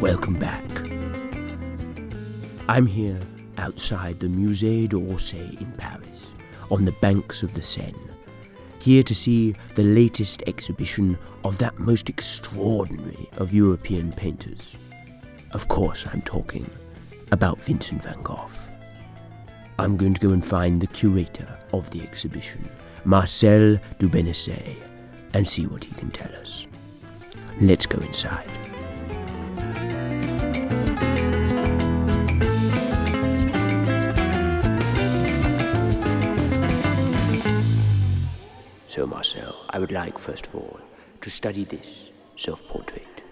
Welcome back. I'm here outside the Musée d'Orsay in Paris, on the banks of the Seine, here to see the latest exhibition of that most extraordinary of European painters. Of course, I'm talking about Vincent van Gogh. I'm going to go and find the curator of the exhibition, Marcel Dubenesset, and see what he can tell us. Let's go inside. So, Marcel, I would like, first of all, to study this self portrait.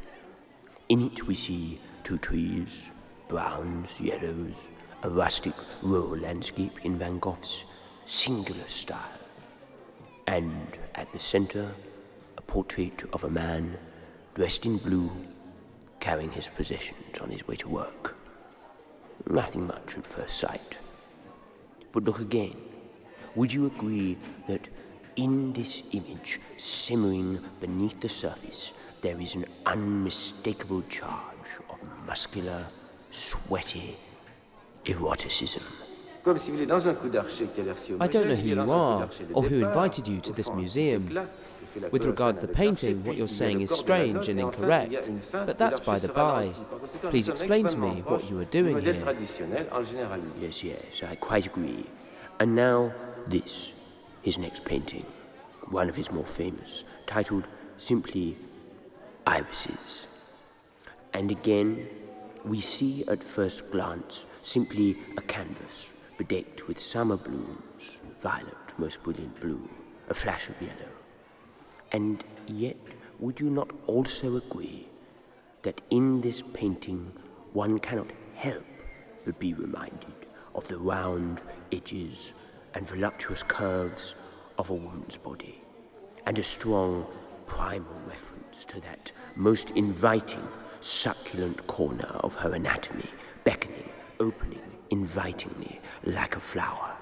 In it, we see two trees, browns, yellows, a rustic rural landscape in Van Gogh's singular style. And at the center, portrait of a man dressed in blue, carrying his possessions on his way to work. Nothing much at first sight. But look again. Would you agree that in this image, simmering beneath the surface, there is an unmistakable charge of muscular, sweaty eroticism? I don't know who you are or who invited you to this museum. With regards to the painting, what you're saying is strange and incorrect, but that's by the by. Please explain to me what you are doing here. Yes, yes, I quite agree. And now, this, his next painting, one of his more famous, titled simply Irises. And again, we see at first glance simply a canvas bedecked with summer blooms, violet, most brilliant blue, a flash of yellow. And yet, would you not also agree that in this painting one cannot help but be reminded of the round edges and voluptuous curves of a woman's body, and a strong primal reference to that most inviting, succulent corner of her anatomy, beckoning, opening, invitingly like a flower.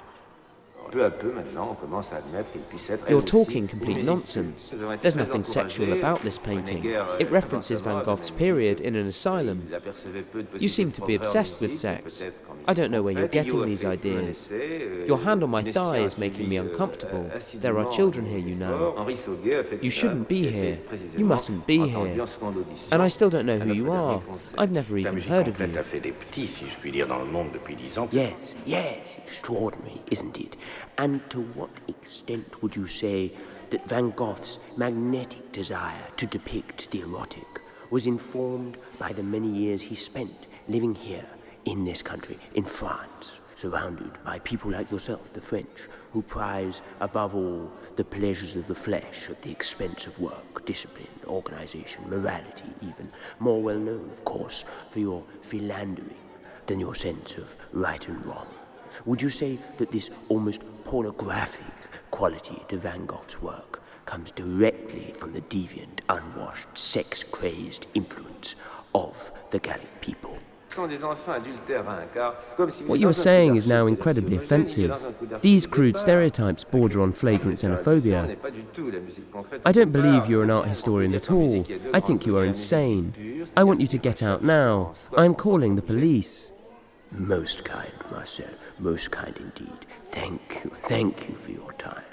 You're talking complete nonsense. There's nothing sexual about this painting. It references Van Gogh's period in an asylum. You seem to be obsessed with sex. I don't know where you're getting these ideas. Your hand on my thigh is making me uncomfortable. There are children here, you know. You shouldn't be here. You mustn't be here. And I still don't know who you are. I've never even heard of you. Yes, yes, extraordinary, isn't it? And to what extent would you say that Van Gogh's magnetic desire to depict the erotic was informed by the many years he spent living here in this country, in France, surrounded by people like yourself, the French, who prize above all the pleasures of the flesh at the expense of work, discipline, organization, morality, even, more well known, of course, for your philandering than your sense of right and wrong. Would you say that this almost pornographic quality to Van Gogh's work comes directly from the deviant, unwashed, sex crazed influence of the Gallic people? What you are saying is now incredibly offensive. These crude stereotypes border on flagrant xenophobia. I don't believe you're an art historian at all. I think you are insane. I want you to get out now. I am calling the police. Most kind, Marcel, most kind indeed. Thank you, thank you for your time.